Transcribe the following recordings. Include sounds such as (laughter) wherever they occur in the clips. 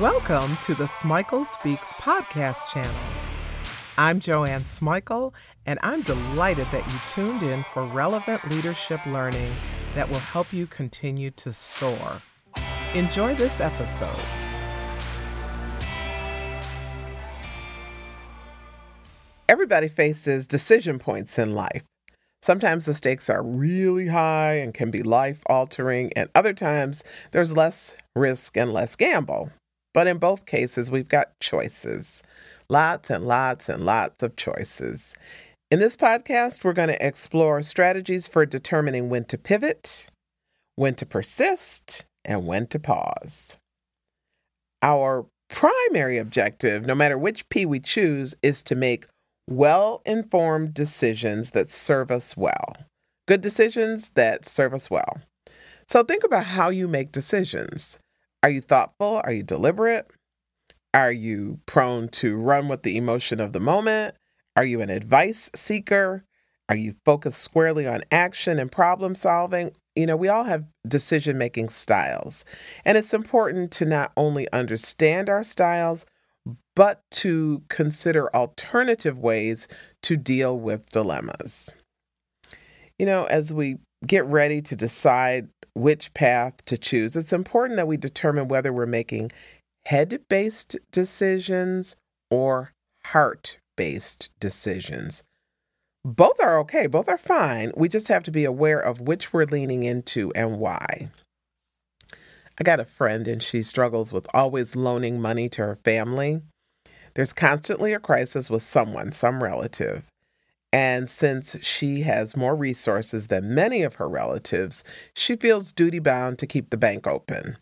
Welcome to the Smikle Speaks podcast channel. I'm Joanne Smikle, and I'm delighted that you tuned in for relevant leadership learning that will help you continue to soar. Enjoy this episode. Everybody faces decision points in life. Sometimes the stakes are really high and can be life altering, and other times there's less risk and less gamble. But in both cases, we've got choices lots and lots and lots of choices. In this podcast, we're going to explore strategies for determining when to pivot, when to persist, and when to pause. Our primary objective, no matter which P we choose, is to make well informed decisions that serve us well. Good decisions that serve us well. So think about how you make decisions. Are you thoughtful? Are you deliberate? Are you prone to run with the emotion of the moment? Are you an advice seeker? Are you focused squarely on action and problem solving? You know, we all have decision making styles. And it's important to not only understand our styles, but to consider alternative ways to deal with dilemmas. You know, as we get ready to decide which path to choose, it's important that we determine whether we're making head based decisions or heart based decisions. Both are okay, both are fine. We just have to be aware of which we're leaning into and why. I got a friend and she struggles with always loaning money to her family. There's constantly a crisis with someone, some relative. And since she has more resources than many of her relatives, she feels duty bound to keep the bank open.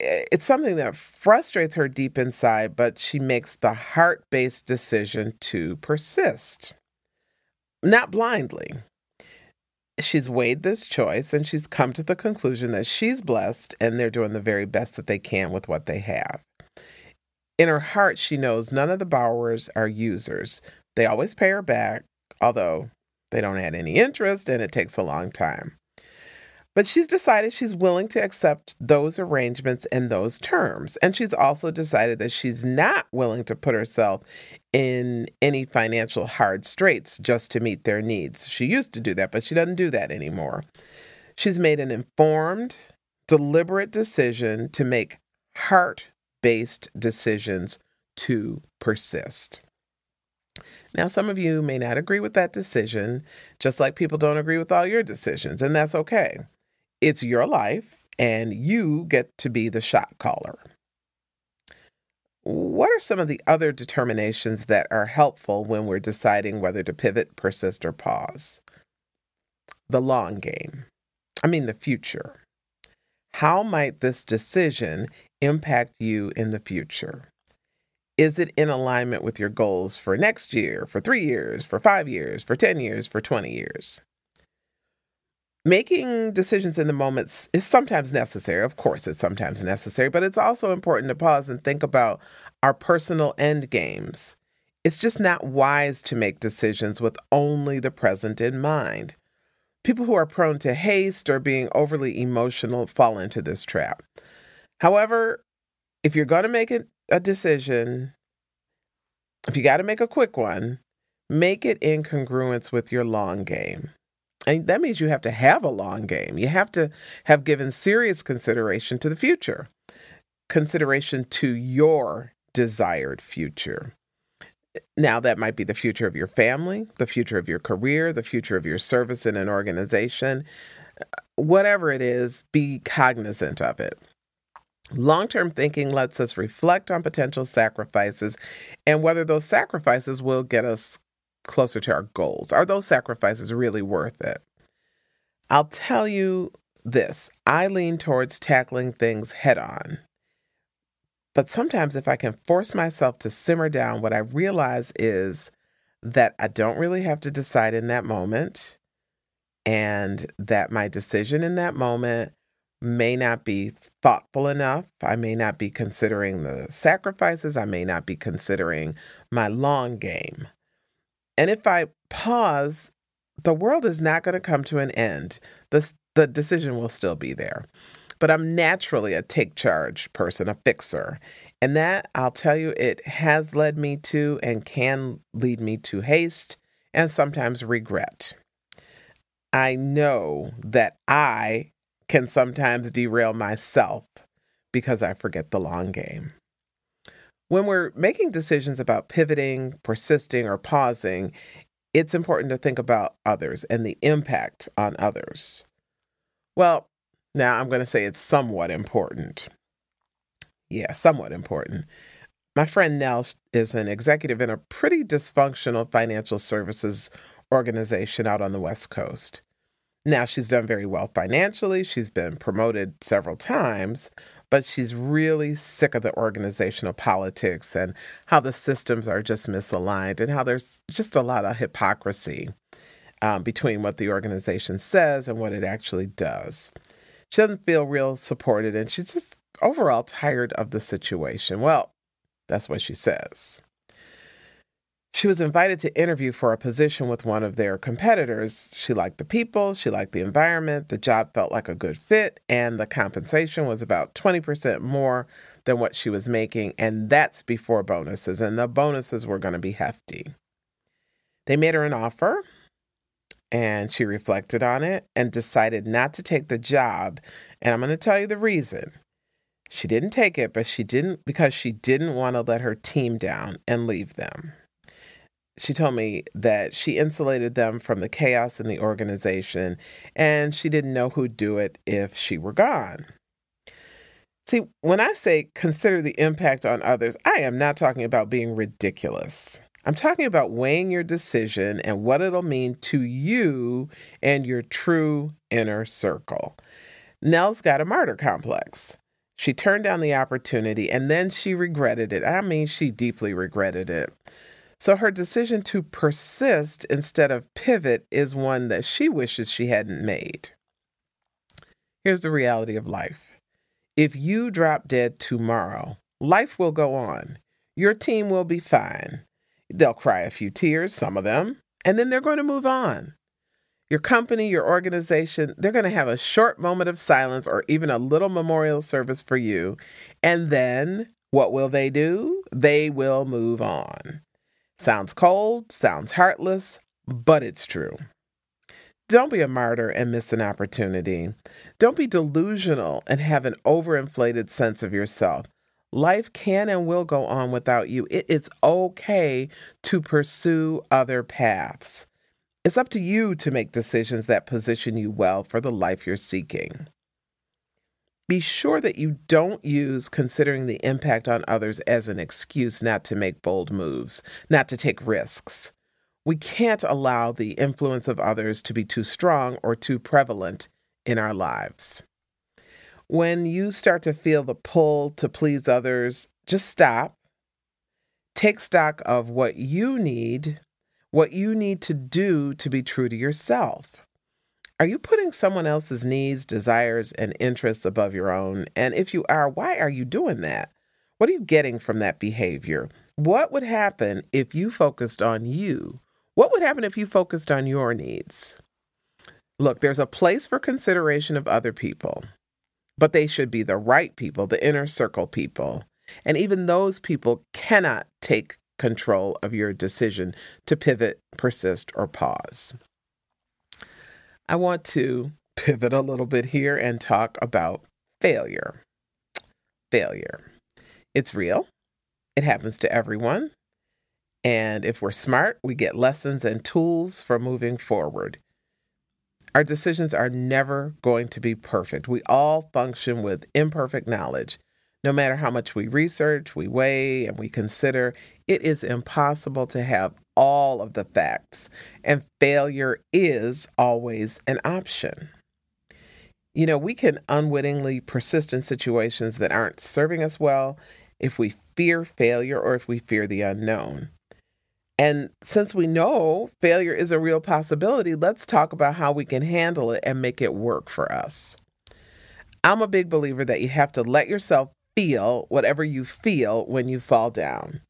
It's something that frustrates her deep inside, but she makes the heart based decision to persist. Not blindly. She's weighed this choice and she's come to the conclusion that she's blessed and they're doing the very best that they can with what they have. In her heart, she knows none of the borrowers are users. They always pay her back, although they don't add any interest and it takes a long time. But she's decided she's willing to accept those arrangements and those terms. And she's also decided that she's not willing to put herself in any financial hard straits just to meet their needs. She used to do that, but she doesn't do that anymore. She's made an informed, deliberate decision to make heart based decisions to persist. Now, some of you may not agree with that decision, just like people don't agree with all your decisions, and that's okay. It's your life, and you get to be the shot caller. What are some of the other determinations that are helpful when we're deciding whether to pivot, persist, or pause? The long game. I mean, the future. How might this decision impact you in the future? Is it in alignment with your goals for next year, for three years, for five years, for 10 years, for 20 years? Making decisions in the moments is sometimes necessary. Of course, it's sometimes necessary, but it's also important to pause and think about our personal end games. It's just not wise to make decisions with only the present in mind. People who are prone to haste or being overly emotional fall into this trap. However, if you're going to make a decision, if you got to make a quick one, make it in congruence with your long game. And that means you have to have a long game. You have to have given serious consideration to the future, consideration to your desired future. Now, that might be the future of your family, the future of your career, the future of your service in an organization. Whatever it is, be cognizant of it. Long term thinking lets us reflect on potential sacrifices and whether those sacrifices will get us closer to our goals. Are those sacrifices really worth it? I'll tell you this I lean towards tackling things head on. But sometimes, if I can force myself to simmer down, what I realize is that I don't really have to decide in that moment, and that my decision in that moment may not be thoughtful enough. I may not be considering the sacrifices. I may not be considering my long game. And if I pause, the world is not going to come to an end. The, the decision will still be there. but I'm naturally a take charge person, a fixer. And that, I'll tell you, it has led me to and can lead me to haste and sometimes regret. I know that I can sometimes derail myself because I forget the long game. When we're making decisions about pivoting, persisting, or pausing, it's important to think about others and the impact on others. Well, now I'm going to say it's somewhat important. Yeah, somewhat important. My friend Nell is an executive in a pretty dysfunctional financial services organization out on the West Coast. Now, she's done very well financially. She's been promoted several times, but she's really sick of the organizational politics and how the systems are just misaligned and how there's just a lot of hypocrisy um, between what the organization says and what it actually does. She doesn't feel real supported and she's just overall tired of the situation. Well, that's what she says. She was invited to interview for a position with one of their competitors. She liked the people, she liked the environment, the job felt like a good fit, and the compensation was about 20% more than what she was making. And that's before bonuses, and the bonuses were going to be hefty. They made her an offer, and she reflected on it and decided not to take the job. And I'm going to tell you the reason. She didn't take it, but she didn't because she didn't want to let her team down and leave them she told me that she insulated them from the chaos in the organization and she didn't know who'd do it if she were gone. See, when I say consider the impact on others, I am not talking about being ridiculous. I'm talking about weighing your decision and what it'll mean to you and your true inner circle. Nell's got a martyr complex. She turned down the opportunity and then she regretted it. I mean, she deeply regretted it. So her decision to persist instead of pivot is one that she wishes she hadn't made. Here's the reality of life if you drop dead tomorrow, life will go on. Your team will be fine. They'll cry a few tears, some of them, and then they're going to move on. Your company, your organization, they're going to have a short moment of silence or even a little memorial service for you. And then what will they do? They will move on. Sounds cold, sounds heartless, but it's true. Don't be a martyr and miss an opportunity. Don't be delusional and have an overinflated sense of yourself. Life can and will go on without you. It is okay to pursue other paths. It's up to you to make decisions that position you well for the life you're seeking. Be sure that you don't use considering the impact on others as an excuse not to make bold moves, not to take risks. We can't allow the influence of others to be too strong or too prevalent in our lives. When you start to feel the pull to please others, just stop. Take stock of what you need, what you need to do to be true to yourself. Are you putting someone else's needs, desires, and interests above your own? And if you are, why are you doing that? What are you getting from that behavior? What would happen if you focused on you? What would happen if you focused on your needs? Look, there's a place for consideration of other people, but they should be the right people, the inner circle people. And even those people cannot take control of your decision to pivot, persist, or pause. I want to pivot a little bit here and talk about failure. Failure. It's real, it happens to everyone. And if we're smart, we get lessons and tools for moving forward. Our decisions are never going to be perfect. We all function with imperfect knowledge. No matter how much we research, we weigh, and we consider, it is impossible to have all of the facts, and failure is always an option. You know, we can unwittingly persist in situations that aren't serving us well if we fear failure or if we fear the unknown. And since we know failure is a real possibility, let's talk about how we can handle it and make it work for us. I'm a big believer that you have to let yourself feel whatever you feel when you fall down.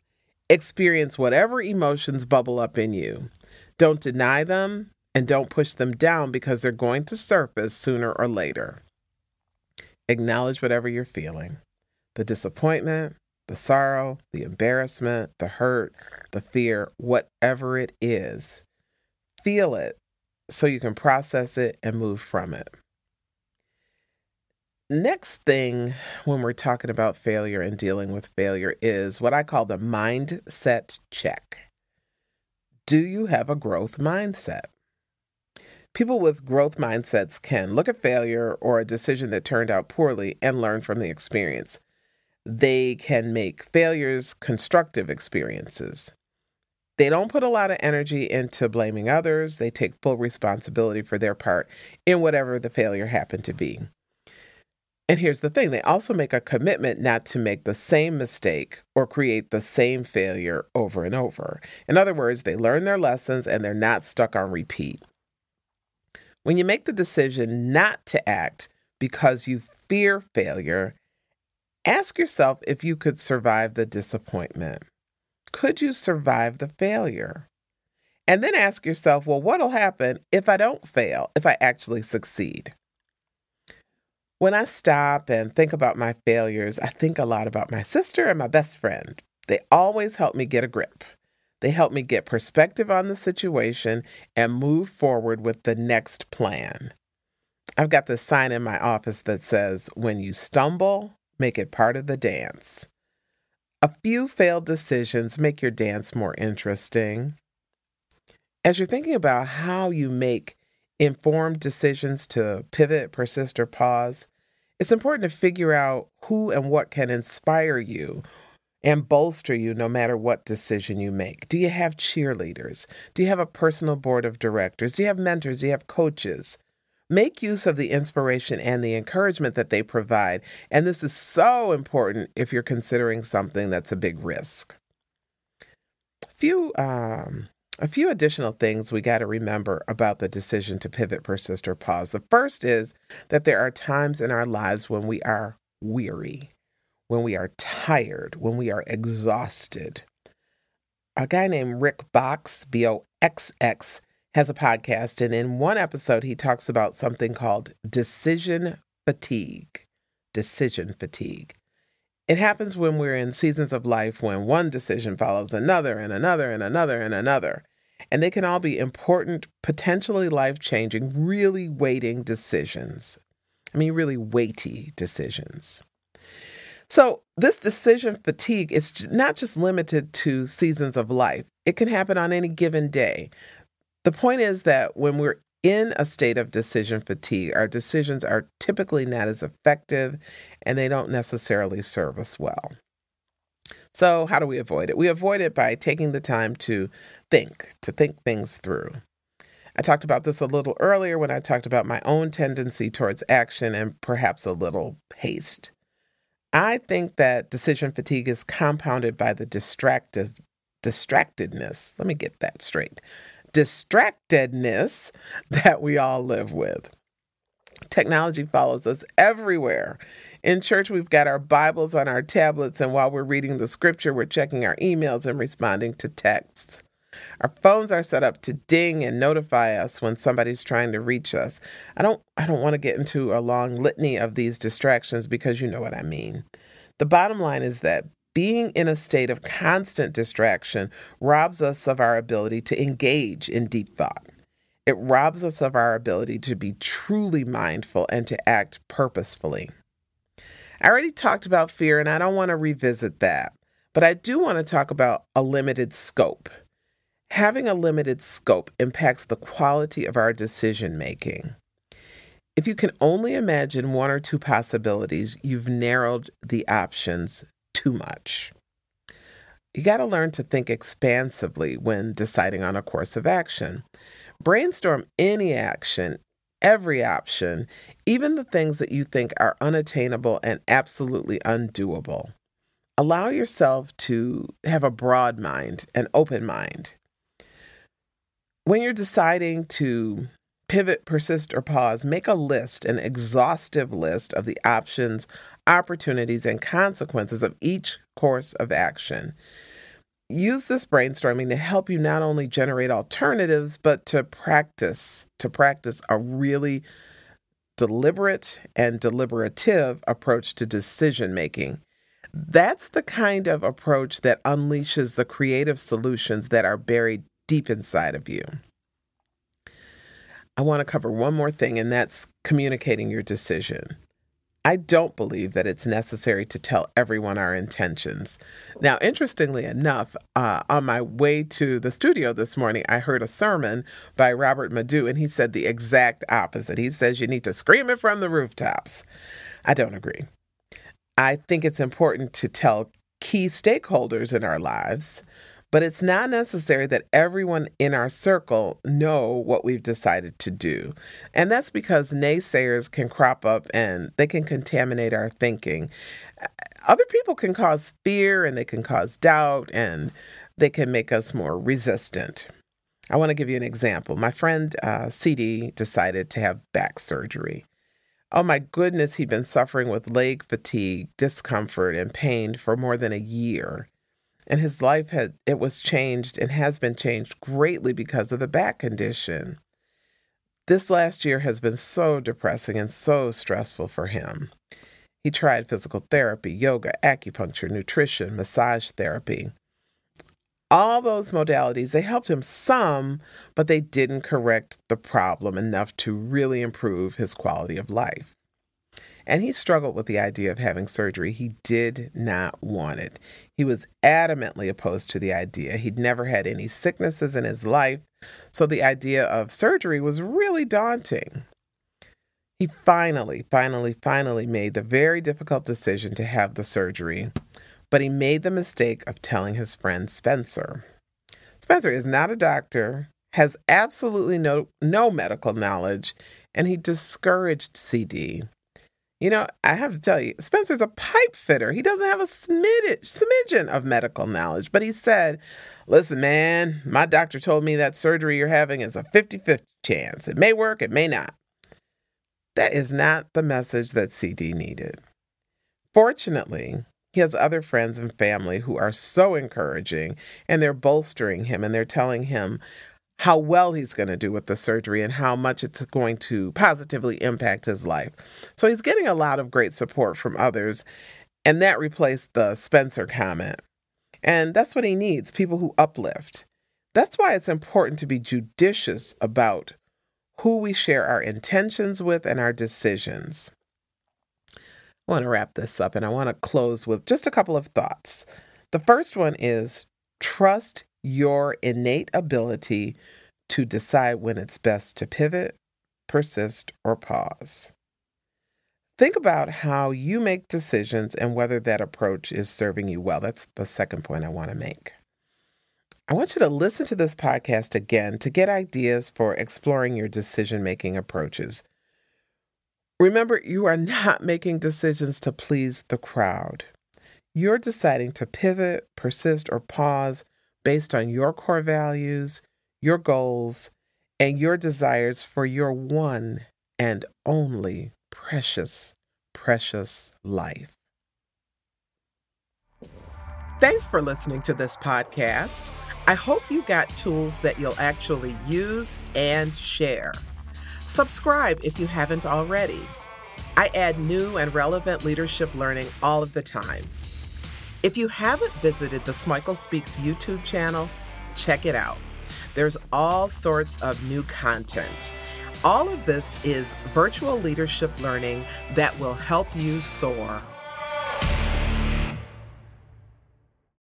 Experience whatever emotions bubble up in you. Don't deny them and don't push them down because they're going to surface sooner or later. Acknowledge whatever you're feeling the disappointment, the sorrow, the embarrassment, the hurt, the fear, whatever it is. Feel it so you can process it and move from it. Next thing when we're talking about failure and dealing with failure is what I call the mindset check. Do you have a growth mindset? People with growth mindsets can look at failure or a decision that turned out poorly and learn from the experience. They can make failures constructive experiences. They don't put a lot of energy into blaming others. They take full responsibility for their part in whatever the failure happened to be. And here's the thing they also make a commitment not to make the same mistake or create the same failure over and over. In other words, they learn their lessons and they're not stuck on repeat. When you make the decision not to act because you fear failure, ask yourself if you could survive the disappointment. Could you survive the failure? And then ask yourself, well, what'll happen if I don't fail, if I actually succeed? When I stop and think about my failures, I think a lot about my sister and my best friend. They always help me get a grip. They help me get perspective on the situation and move forward with the next plan. I've got this sign in my office that says, When you stumble, make it part of the dance. A few failed decisions make your dance more interesting. As you're thinking about how you make informed decisions to pivot, persist, or pause, it's important to figure out who and what can inspire you and bolster you no matter what decision you make. Do you have cheerleaders? Do you have a personal board of directors? Do you have mentors? Do you have coaches? Make use of the inspiration and the encouragement that they provide. And this is so important if you're considering something that's a big risk. A few um, a few additional things we got to remember about the decision to pivot, persist, or pause. The first is that there are times in our lives when we are weary, when we are tired, when we are exhausted. A guy named Rick Boxx, B O X X, has a podcast, and in one episode, he talks about something called decision fatigue. Decision fatigue. It happens when we're in seasons of life when one decision follows another and another and another and another. And they can all be important, potentially life changing, really weighting decisions. I mean, really weighty decisions. So, this decision fatigue is not just limited to seasons of life, it can happen on any given day. The point is that when we're in a state of decision fatigue, our decisions are typically not as effective and they don't necessarily serve us well. So, how do we avoid it? We avoid it by taking the time to think, to think things through. I talked about this a little earlier when I talked about my own tendency towards action and perhaps a little haste. I think that decision fatigue is compounded by the distracted distractedness. Let me get that straight distractedness (laughs) that we all live with. Technology follows us everywhere. In church, we've got our Bibles on our tablets, and while we're reading the scripture, we're checking our emails and responding to texts. Our phones are set up to ding and notify us when somebody's trying to reach us. I don't I don't want to get into a long litany of these distractions because you know what I mean. The bottom line is that being in a state of constant distraction robs us of our ability to engage in deep thought. It robs us of our ability to be truly mindful and to act purposefully. I already talked about fear and I don't want to revisit that, but I do want to talk about a limited scope. Having a limited scope impacts the quality of our decision making. If you can only imagine one or two possibilities, you've narrowed the options too much. You got to learn to think expansively when deciding on a course of action. Brainstorm any action, every option, even the things that you think are unattainable and absolutely undoable. Allow yourself to have a broad mind, an open mind. When you're deciding to pivot, persist, or pause, make a list, an exhaustive list of the options, opportunities, and consequences of each course of action. Use this brainstorming to help you not only generate alternatives, but to practice, to practice a really deliberate and deliberative approach to decision making. That's the kind of approach that unleashes the creative solutions that are buried deep inside of you. I want to cover one more thing, and that's communicating your decision. I don't believe that it's necessary to tell everyone our intentions. Now, interestingly enough, uh, on my way to the studio this morning, I heard a sermon by Robert Madu, and he said the exact opposite. He says you need to scream it from the rooftops. I don't agree. I think it's important to tell key stakeholders in our lives but it's not necessary that everyone in our circle know what we've decided to do. And that's because naysayers can crop up and they can contaminate our thinking. Other people can cause fear and they can cause doubt and they can make us more resistant. I want to give you an example. My friend uh, CD decided to have back surgery. Oh my goodness, he'd been suffering with leg fatigue, discomfort, and pain for more than a year and his life had it was changed and has been changed greatly because of the back condition. This last year has been so depressing and so stressful for him. He tried physical therapy, yoga, acupuncture, nutrition, massage therapy. All those modalities, they helped him some, but they didn't correct the problem enough to really improve his quality of life. And he struggled with the idea of having surgery. He did not want it. He was adamantly opposed to the idea. He'd never had any sicknesses in his life, so the idea of surgery was really daunting. He finally, finally, finally made the very difficult decision to have the surgery, but he made the mistake of telling his friend Spencer. Spencer is not a doctor, has absolutely no, no medical knowledge, and he discouraged CD. You know, I have to tell you, Spencer's a pipe fitter. He doesn't have a smidge, smidgen of medical knowledge, but he said, Listen, man, my doctor told me that surgery you're having is a 50 50 chance. It may work, it may not. That is not the message that CD needed. Fortunately, he has other friends and family who are so encouraging and they're bolstering him and they're telling him how well he's going to do with the surgery and how much it's going to positively impact his life. So he's getting a lot of great support from others, and that replaced the Spencer comment. And that's what he needs people who uplift. That's why it's important to be judicious about who we share our intentions with and our decisions. I want to wrap this up and I want to close with just a couple of thoughts. The first one is trust your innate ability to decide when it's best to pivot, persist, or pause. Think about how you make decisions and whether that approach is serving you well. That's the second point I want to make. I want you to listen to this podcast again to get ideas for exploring your decision making approaches. Remember, you are not making decisions to please the crowd. You're deciding to pivot, persist, or pause based on your core values, your goals, and your desires for your one and only precious, precious life. Thanks for listening to this podcast. I hope you got tools that you'll actually use and share. Subscribe if you haven't already. I add new and relevant leadership learning all of the time. If you haven't visited the Smikle Speaks YouTube channel, check it out. There's all sorts of new content. All of this is virtual leadership learning that will help you soar